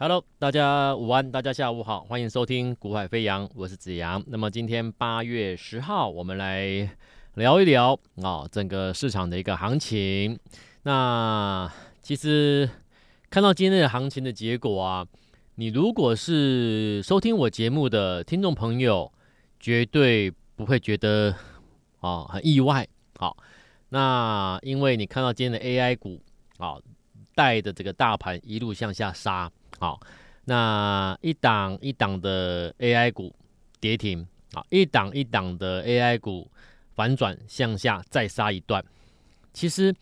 Hello，大家午安，大家下午好，欢迎收听股海飞扬，我是子阳。那么今天八月十号，我们来聊一聊啊、哦，整个市场的一个行情。那其实看到今天的行情的结果啊，你如果是收听我节目的听众朋友，绝对不会觉得啊、哦、很意外。好、哦，那因为你看到今天的 AI 股啊、哦，带着这个大盘一路向下杀。好，那一档一档的 AI 股跌停，啊，一档一档的 AI 股反转向下再杀一段。其实，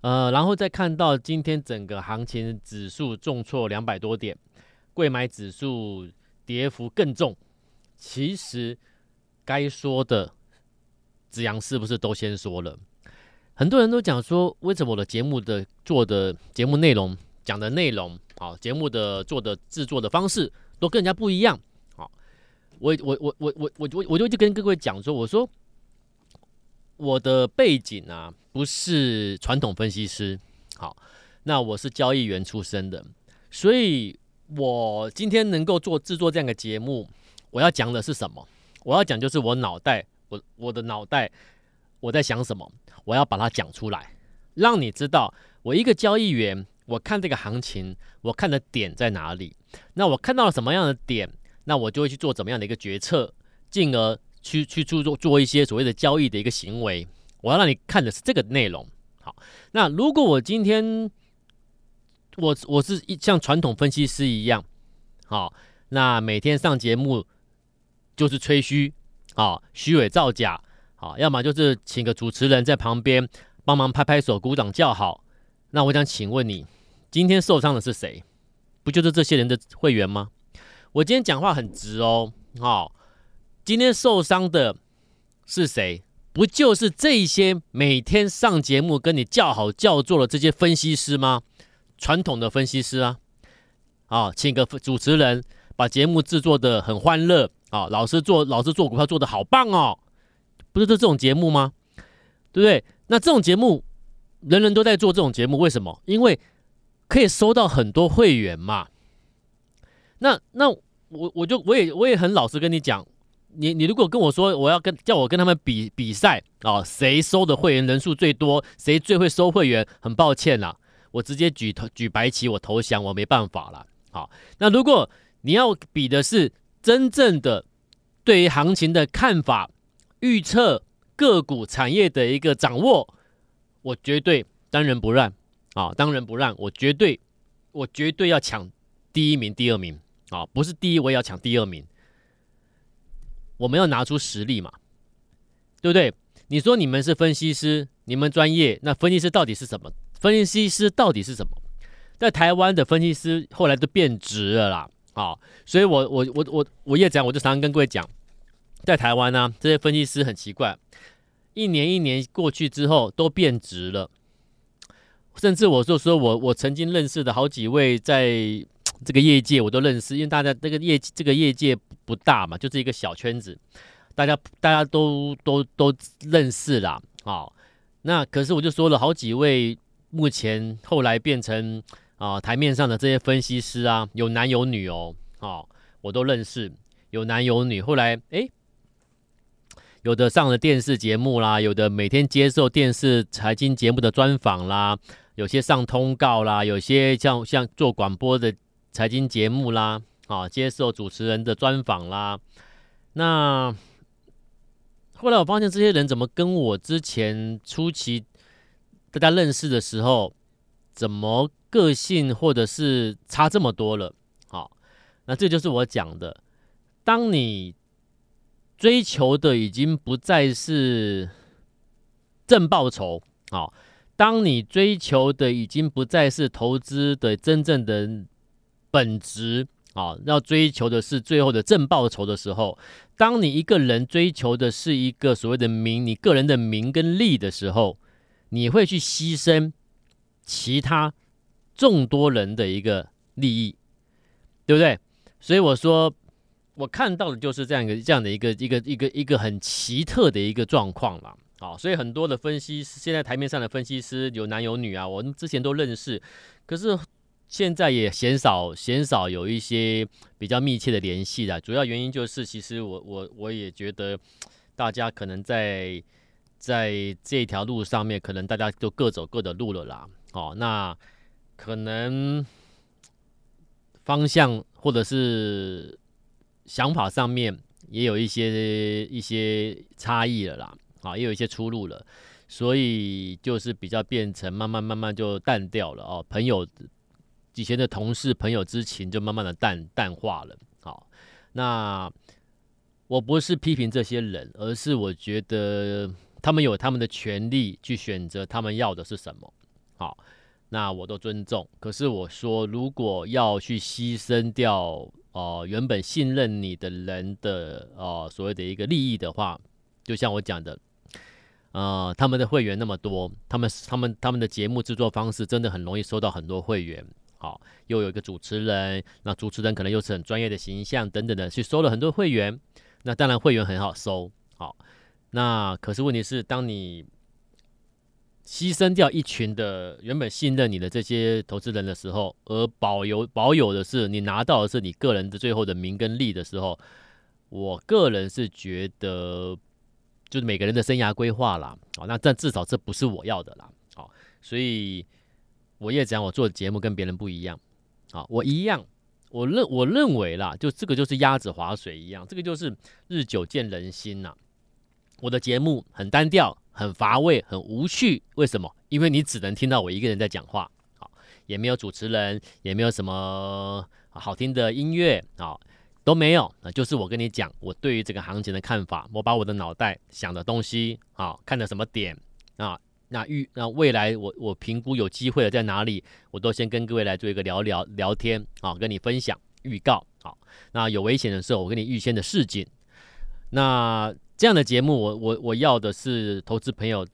呃，然后再看到今天整个行情指数重挫两百多点，柜买指数跌幅更重。其实该说的，子阳是不是都先说了？很多人都讲说，为什么我的节目的做的节目内容讲的内容？好，节目的做的制作的方式都跟人家不一样。好，我我我我我我我我就就跟各位讲说，我说我的背景啊，不是传统分析师。好，那我是交易员出身的，所以我今天能够做制作这样的节目，我要讲的是什么？我要讲就是我脑袋，我我的脑袋我在想什么，我要把它讲出来，让你知道我一个交易员。我看这个行情，我看的点在哪里？那我看到了什么样的点？那我就会去做怎么样的一个决策，进而去去做做做一些所谓的交易的一个行为。我要让你看的是这个内容。好，那如果我今天我我是一像传统分析师一样，好，那每天上节目就是吹嘘，好，虚伪造假，好，要么就是请个主持人在旁边帮忙拍拍手、鼓掌叫好。那我想请问你。今天受伤的是谁？不就是这些人的会员吗？我今天讲话很直哦，好，今天受伤的是谁？不就是这些每天上节目跟你叫好叫座的这些分析师吗？传统的分析师啊，啊，请个主持人把节目制作得很欢乐啊，老师做老师做股票做得好棒哦，不是这这种节目吗？对不对？那这种节目人人都在做这种节目，为什么？因为可以收到很多会员嘛？那那我我就我也我也很老实跟你讲，你你如果跟我说我要跟叫我跟他们比比赛啊，谁收的会员人数最多，谁最会收会员，很抱歉啦，我直接举头举白旗，我投降，我没办法了。好，那如果你要比的是真正的对于行情的看法、预测个股产业的一个掌握，我绝对当仁不让。啊，当仁不让，我绝对，我绝对要抢第一名、第二名啊！不是第一，我也要抢第二名。我们要拿出实力嘛，对不对？你说你们是分析师，你们专业，那分析师到底是什么？分析师到底是什么？在台湾的分析师后来都变质了啦，啊！所以我我我我我也讲，我就常常跟各位讲，在台湾呢、这些分析师很奇怪，一年一年过去之后都变质了。甚至我就说我我曾经认识的好几位，在这个业界我都认识，因为大家这个业这个业界不大嘛，就是一个小圈子，大家大家都都都认识啦。好，那可是我就说了好几位，目前后来变成啊台面上的这些分析师啊，有男有女哦，好，我都认识，有男有女。后来哎，有的上了电视节目啦，有的每天接受电视财经节目的专访啦。有些上通告啦，有些像像做广播的财经节目啦，啊，接受主持人的专访啦。那后来我发现这些人怎么跟我之前初期大家认识的时候，怎么个性或者是差这么多了？好，那这就是我讲的，当你追求的已经不再是正报酬，好。当你追求的已经不再是投资的真正的本质啊，要追求的是最后的正报酬的时候，当你一个人追求的是一个所谓的名，你个人的名跟利的时候，你会去牺牲其他众多人的一个利益，对不对？所以我说，我看到的就是这样一个这样的一个一个一个一个很奇特的一个状况了。好，所以很多的分析师，现在台面上的分析师有男有女啊，我们之前都认识。可是现在也鲜少鲜少有一些比较密切的联系的。主要原因就是，其实我我我也觉得，大家可能在在这条路上面，可能大家都各走各的路了啦。哦，那可能方向或者是想法上面也有一些一些差异了啦。啊，也有一些出路了。所以就是比较变成慢慢慢慢就淡掉了哦，朋友以前的同事朋友之情就慢慢的淡淡化了。好，那我不是批评这些人，而是我觉得他们有他们的权利去选择他们要的是什么。好，那我都尊重。可是我说，如果要去牺牲掉哦、原本信任你的人的哦、所谓的一个利益的话，就像我讲的。呃，他们的会员那么多，他们他们他们的节目制作方式真的很容易收到很多会员。好，又有一个主持人，那主持人可能又是很专业的形象等等的，去收了很多会员。那当然会员很好收。好，那可是问题是，当你牺牲掉一群的原本信任你的这些投资人的时候，而保有保有的是你拿到的是你个人的最后的名跟利的时候，我个人是觉得。就是每个人的生涯规划啦，哦，那但至少这不是我要的啦，好，所以我也讲我做的节目跟别人不一样，啊，我一样，我认我认为啦，就这个就是鸭子划水一样，这个就是日久见人心呐。我的节目很单调，很乏味，很无趣，为什么？因为你只能听到我一个人在讲话，好，也没有主持人，也没有什么好听的音乐，啊。都没有，那就是我跟你讲，我对于这个行情的看法，我把我的脑袋想的东西啊，看的什么点啊，那预那未来我我评估有机会的在哪里，我都先跟各位来做一个聊聊聊天啊，跟你分享预告好，那有危险的时候，我跟你预先的示警。那这样的节目我，我我要的是投资朋友，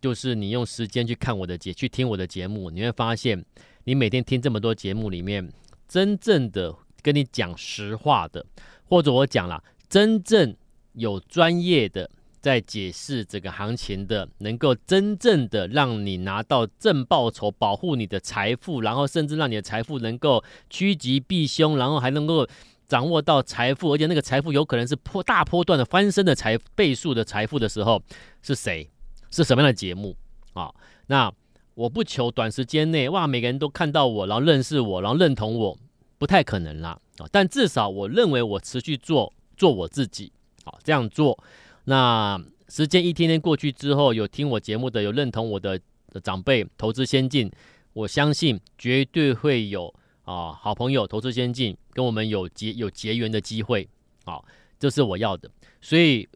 就是你用时间去看我的节，去听我的节目，你会发现，你每天听这么多节目里面，真正的。跟你讲实话的，或者我讲了真正有专业的在解释这个行情的，能够真正的让你拿到正报酬，保护你的财富，然后甚至让你的财富能够趋吉避凶，然后还能够掌握到财富，而且那个财富有可能是波大波段的翻身的财倍数的财富的时候，是谁？是什么样的节目啊？那我不求短时间内哇，每个人都看到我，然后认识我，然后认同我。不太可能啦，啊！但至少我认为我持续做做我自己，好这样做。那时间一天天过去之后，有听我节目的，有认同我的长辈，投资先进，我相信绝对会有啊好朋友投资先进跟我们有结有结缘的机会，啊，这是我要的。所以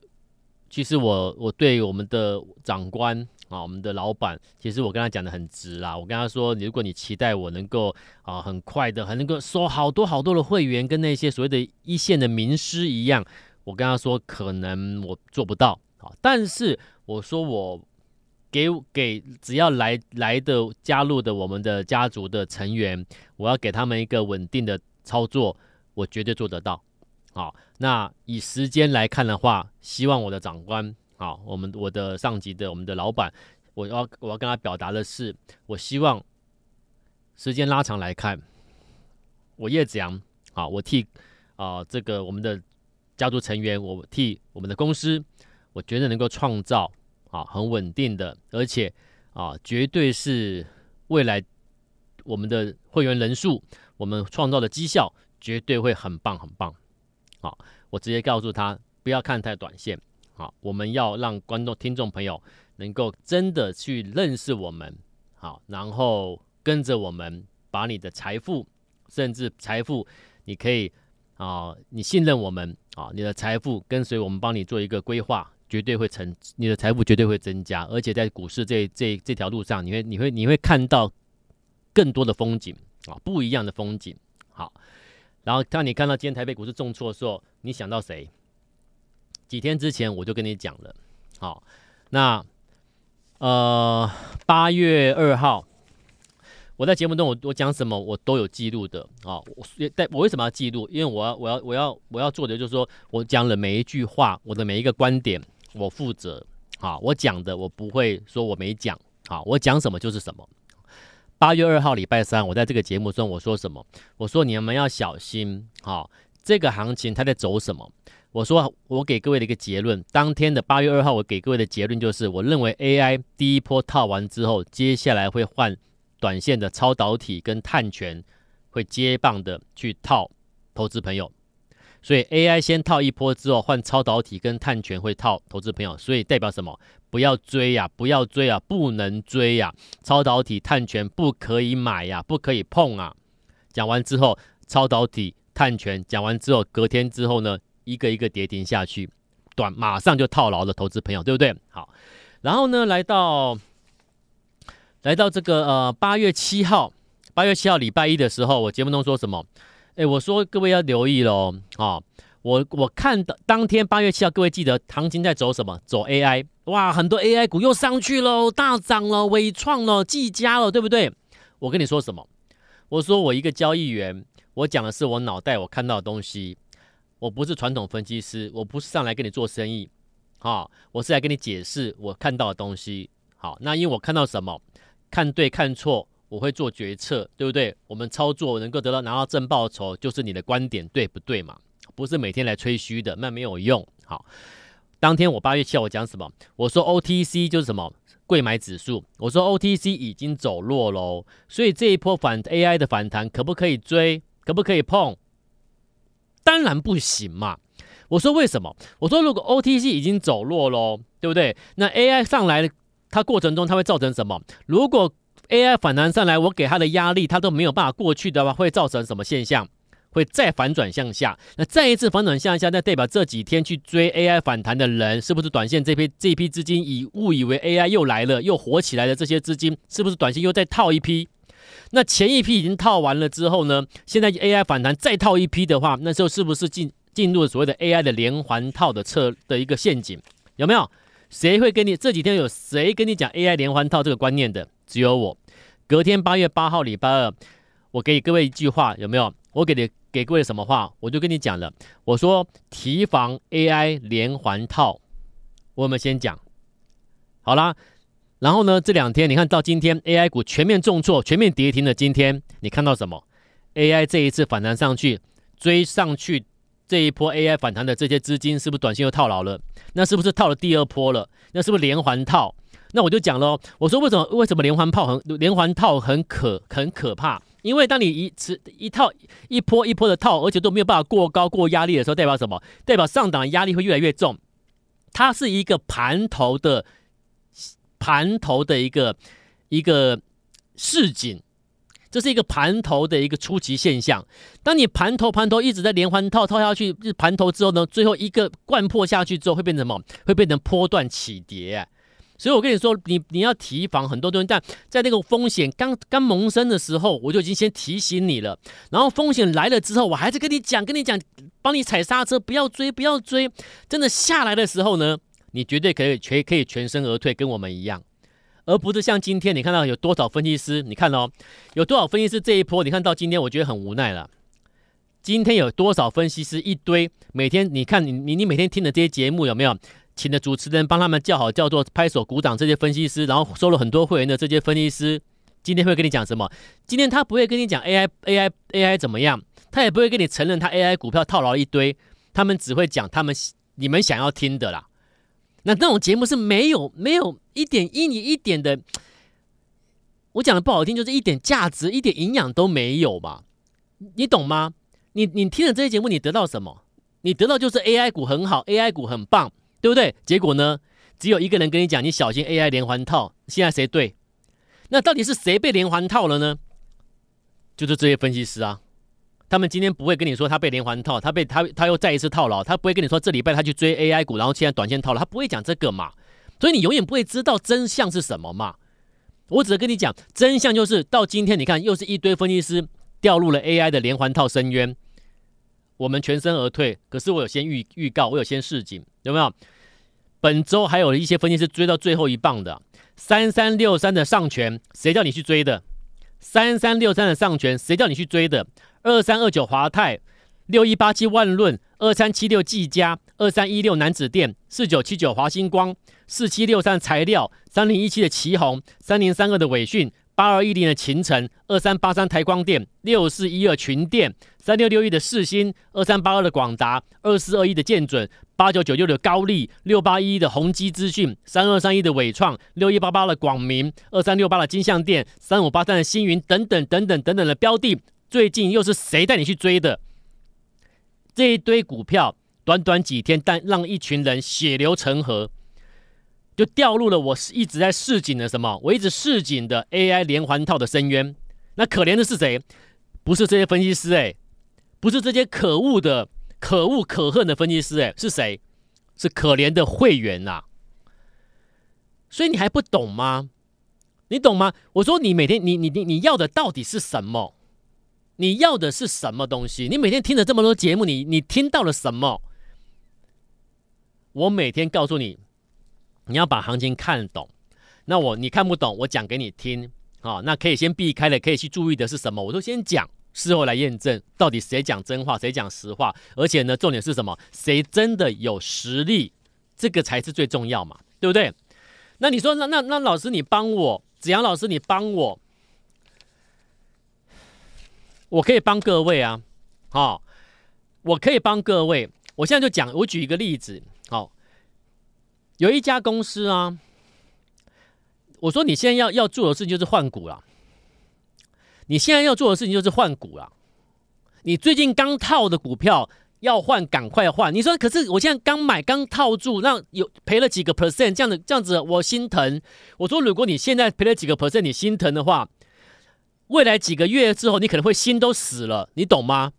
其实我我对我们的长官。啊，我们的老板，其实我跟他讲的很直啦。我跟他说，如果你期待我能够啊很快的，还能够收好多好多的会员，跟那些所谓的一线的名师一样，我跟他说，可能我做不到。啊，但是我说我给给只要来来的加入的我们的家族的成员，我要给他们一个稳定的操作，我绝对做得到。好，那以时间来看的话，希望我的长官。好，我们我的上级的我们的老板，我要我要跟他表达的是，我希望时间拉长来看，我叶子阳，好，我替啊、这个我们的家族成员，我替我们的公司，我觉得能够创造啊很稳定的，而且啊绝对是未来我们的会员人数，我们创造的绩效绝对会很棒很棒。好，我直接告诉他，不要看太短线。好，我们要让观众、听众朋友能够真的去认识我们，好，然后跟着我们，把你的财富，甚至财富，你可以啊，你信任我们啊，你的财富跟随我们，帮你做一个规划，绝对会成，你的财富绝对会增加，而且在股市这这这条路上，你会你会你会看到更多的风景啊，不一样的风景。好，然后当你看到今天台北股市重挫的时候，你想到谁？几天之前我就跟你讲了，好，那呃八月二号，我在节目中我我讲什么我都有记录的啊，我但我为什么要记录？因为我要我要我要我要做的就是说我讲了每一句话，我的每一个观点我负责，好，我讲的我不会说我没讲，好，我讲什么就是什么。八月二号礼拜三，我在这个节目中我说什么？我说你们要小心，好、这个行情它在走什么？我说我给各位的一个结论，当天的八月二号，我给各位的结论就是，我认为 AI 第一波套完之后，接下来会换短线的超导体跟碳权，会接棒的去套投资朋友。所以 AI 先套一波之后，换超导体跟碳权会套投资朋友，所以代表什么？不要追呀，不要追啊，不能追呀！超导体、碳权不可以买呀，不可以碰啊！讲完之后，超导体、碳权讲完之后，隔天之后呢，一个一个跌停下去，短马上就套牢了，投资朋友，对不对？好，然后呢，来到来到这个呃八月七号，八月七号礼拜一的时候，我节目中说什么？哎，我说各位要留意喽，啊、我我看的当天八月七号，各位记得行情在走什么？走 AI，哇，很多 AI 股又上去了，大涨了，纬创了，技嘉了，对不对？我跟你说什么？我说我一个交易员，我讲的是我脑袋我看到的东西，我不是传统分析师，我不是上来跟你做生意，啊、我是来跟你解释我看到的东西。好，那因为我看到什么，看对看错。我会做决策，对不对？我们操作能够得到拿到正报酬，就是你的观点对不对嘛？不是每天来吹嘘的，那没有用。好，当天我八月七号我讲什么？我说 OTC 就是什么贵买指数，我说 OTC 已经走弱喽，所以这一波反 AI 的反弹可不可以追？可不可以碰？当然不行嘛。我说为什么？我说如果 OTC 已经走弱喽，对不对？那 AI 上来它过程中它会造成什么？如果 AI 反弹上来，我给它的压力，它都没有办法过去的话，会造成什么现象？会再反转向下。那再一次反转向下，那代表这几天去追 AI 反弹的人，是不是短线这批这批资金以误以为 AI 又来了，又火起来的这些资金，是不是短线又再套一批？那前一批已经套完了之后呢？现在 AI 反弹再套一批的话，那时候是不是进进入了所谓的 AI 的连环套的侧的一个陷阱？有没有？谁会跟你这几天有谁跟你讲 AI 连环套这个观念的？只有我。隔天八月八号礼拜二，我给各位一句话，有没有？我给你给各位什么话？我就跟你讲了，我说提防 AI 连环套。我们先讲好啦，然后呢，这两天你看到今天 AI 股全面重挫，全面跌停的今天，你看到什么？AI 这一次反弹上去，追上去这一波 AI 反弹的这些资金，是不是短线又套牢了？那是不是套了第二波了？那是不是连环套？那我就讲喽，我说为什么为什么连环炮很连环套很可很可怕？因为当你一次一套一波一波的套，而且都没有办法过高过压力的时候，代表什么？代表上档压力会越来越重。它是一个盘头的盘头的一个一个市井，这是一个盘头的一个初级现象。当你盘头盘头一直在连环套套下去，盘头之后呢，最后一个掼破下去之后，会变成什么？会变成波段起跌。所以，我跟你说，你你要提防很多东西，但在那个风险刚刚萌生的时候，我就已经先提醒你了。然后风险来了之后，我还是跟你讲，跟你讲，帮你踩刹车，不要追，不要追。真的下来的时候呢，你绝对可以全可以全身而退，跟我们一样，而不是像今天你看到有多少分析师，你看哦，有多少分析师这一波，你看到今天，我觉得很无奈了。今天有多少分析师一堆，每天你看你你你每天听的这些节目有没有？请的主持人帮他们叫好叫座，拍手鼓掌。这些分析师，然后收了很多会员的这些分析师，今天会跟你讲什么？今天他不会跟你讲 AI AI AI 怎么样，他也不会跟你承认他 AI 股票套牢一堆，他们只会讲他们你们想要听的啦。那那种节目是没有没有一点一你一点的，我讲的不好听，就是一点价值、一点营养都没有嘛。你懂吗？你你听了这些节目，你得到什么？你得到就是 AI 股很好，AI 股很棒。对不对？结果呢？只有一个人跟你讲，你小心 AI 连环套。现在谁对？那到底是谁被连环套了呢？就是这些分析师啊。他们今天不会跟你说他被连环套，他被他他又再一次套牢。他不会跟你说这礼拜他去追 AI 股，然后现在短线套牢。他不会讲这个嘛。所以你永远不会知道真相是什么嘛。我只是跟你讲真相，就是到今天你看又是一堆分析师掉入了 AI 的连环套深渊。我们全身而退。可是我有先预预告，我有先示警，有没有？本周还有一些分析师追到最后一棒的，三三六三的上权，谁叫你去追的？三三六三的上权，谁叫你去追的？二三二九华泰，六一八七万润，二三七六技嘉，二三一六楠梓电，四九七九华星光，四七六三材料，三零一七的旗宏，三零三二的伟讯，八二一零的勤诚，二三八三台光电，六四一二群电，三六六一的世芯，二三八二的广达，二四二一的建准，八九九六的高丽，六八一一的宏基资讯，三二三一的纬创，六一八八的广明，二三六八的金像电，三五八三的星云等等等等等等的标的，最近又是谁带你去追的？这一堆股票，短短几天，但让一群人血流成河。就掉入了我一直在示警的什么？我一直示警的 AI 连环套的深渊。那可怜的是谁？不是这些分析师哎，不是这些可恶的、可恶可恨的分析师哎，是谁？是可怜的会员呐、啊。所以你还不懂吗？你懂吗？我说你每天你你你你要的到底是什么？你要的是什么东西？你每天听了这么多节目，你你听到了什么？我每天告诉你。你要把行情看懂，那我你看不懂，我讲给你听，好，那可以先避开的，可以去注意的是什么？我都先讲，事后来验证到底谁讲真话，谁讲实话，而且呢，重点是什么？谁真的有实力，这个才是最重要嘛，对不对？那你说，那那那老师你帮我，子阳老师你帮我，我可以帮各位啊，好，我可以帮各位，我现在就讲，我举一个例子，好。有一家公司啊，我说你现在要要做的事情就是换股了。你现在要做的事情就是换股了。你最近刚套的股票要换，赶快换。你说可是我现在刚买刚套住，那有赔了几个 percent，这样子这样子我心疼。我说如果你现在赔了几个 percent，你心疼的话，未来几个月之后你可能会心都死了，你懂吗？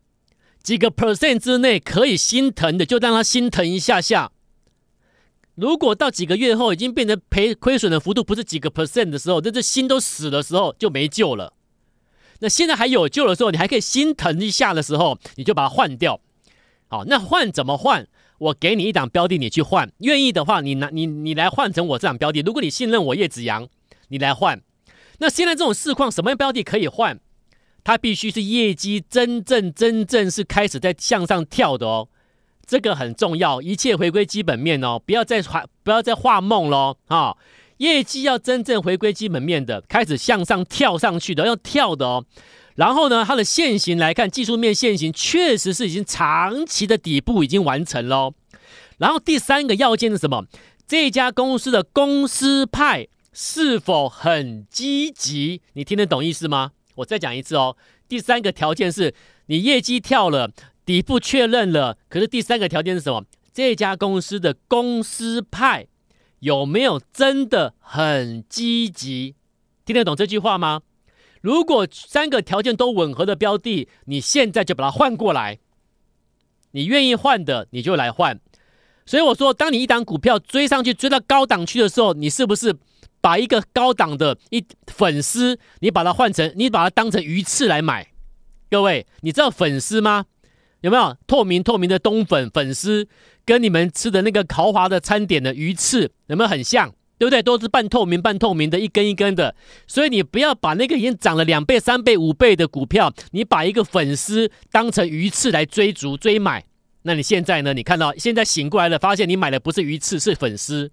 几个 percent 之内可以心疼的，就让他心疼一下下。如果到几个月后已经变成赔亏损的幅度不是几个 percent 的时候，那这心都死的时候就没救了。那现在还有救的时候，你还可以心疼一下的时候，你就把它换掉。好，那换怎么换？我给你一档标的，你去换。愿意的话，你拿你你来换成我这档标的。如果你信任我叶子阳，你来换。那现在这种市况，什么样标的可以换？它必须是业绩真正真正是开始在向上跳的哦。这个很重要，一切回归基本面哦，不要再画，不要再画梦喽啊！业绩要真正回归基本面的，开始向上跳上去的，要跳的哦。然后呢，它的线型来看，技术面线型确实是已经长期的底部已经完成喽。然后第三个要件是什么？这家公司的公司派是否很积极？你听得懂意思吗？我再讲一次哦。第三个条件是你业绩跳了。底部确认了，可是第三个条件是什么？这家公司的公司派有没有真的很积极？听得懂这句话吗？如果三个条件都吻合的标的，你现在就把它换过来。你愿意换的，你就来换。所以我说，当你一档股票追上去，追到高档区的时候，你是不是把一个高档的一粉丝，你把它换成，你把它当成鱼翅来买？各位，你知道粉丝吗？有没有透明透明的冬粉粉丝，跟你们吃的那个豪华的餐点的鱼翅有没有很像？对不对？都是半透明半透明的，一根一根的。所以你不要把那个已经涨了两倍、三倍、五倍的股票，你把一个粉丝当成鱼翅来追逐追买。那你现在呢？你看到现在醒过来了，发现你买的不是鱼翅，是粉丝。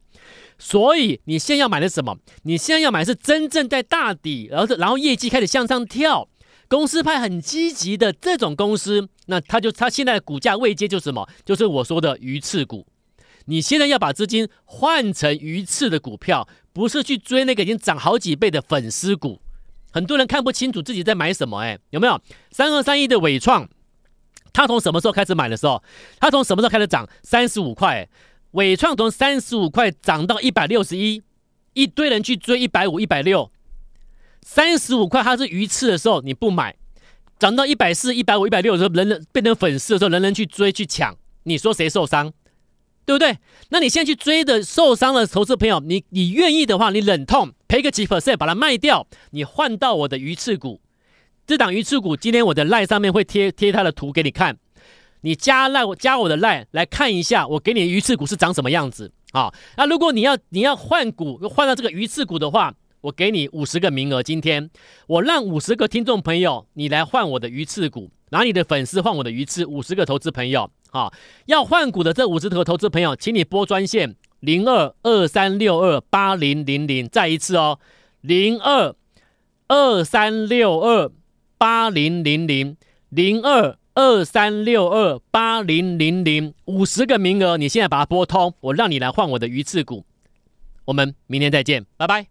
所以你现在要买的什么？你现在要买的是真正在大底，然后然后业绩开始向上跳。公司派很积极的这种公司，那他就他现在的股价位阶就是什么？就是我说的鱼翅股。你现在要把资金换成鱼翅的股票，不是去追那个已经涨好几倍的粉丝股。很多人看不清楚自己在买什么，哎，有没有？三二三一的伟创，他从什么时候开始买的时候？他从什么时候开始涨？三十五块，纬创从三十五块涨到一百六十一，一堆人去追一百五、一百六。三十五块，它是鱼翅的时候你不买，涨到一百四、一百五、一百六的时候，人人变成粉丝的时候，人人去追去抢，你说谁受伤？对不对？那你现在去追的受伤的投资朋友，你你愿意的话，你忍痛赔个几 percent 把它卖掉，你换到我的鱼翅股，这档鱼翅股今天我的赖上面会贴贴它的图给你看，你加赖我加我的赖来看一下，我给你鱼翅股是长什么样子啊？那如果你要你要换股换到这个鱼翅股的话。我给你五十个名额，今天我让五十个听众朋友，你来换我的鱼翅股，拿你的粉丝换我的鱼翅，五十个投资朋友，好，要换股的这五十个投资朋友，请你拨专线零二二三六二八零零零，再一次哦，零二二三六二八零零零零二二三六二八零零零五十个名额，你现在把它拨通，我让你来换我的鱼翅股。我们明天再见，拜拜。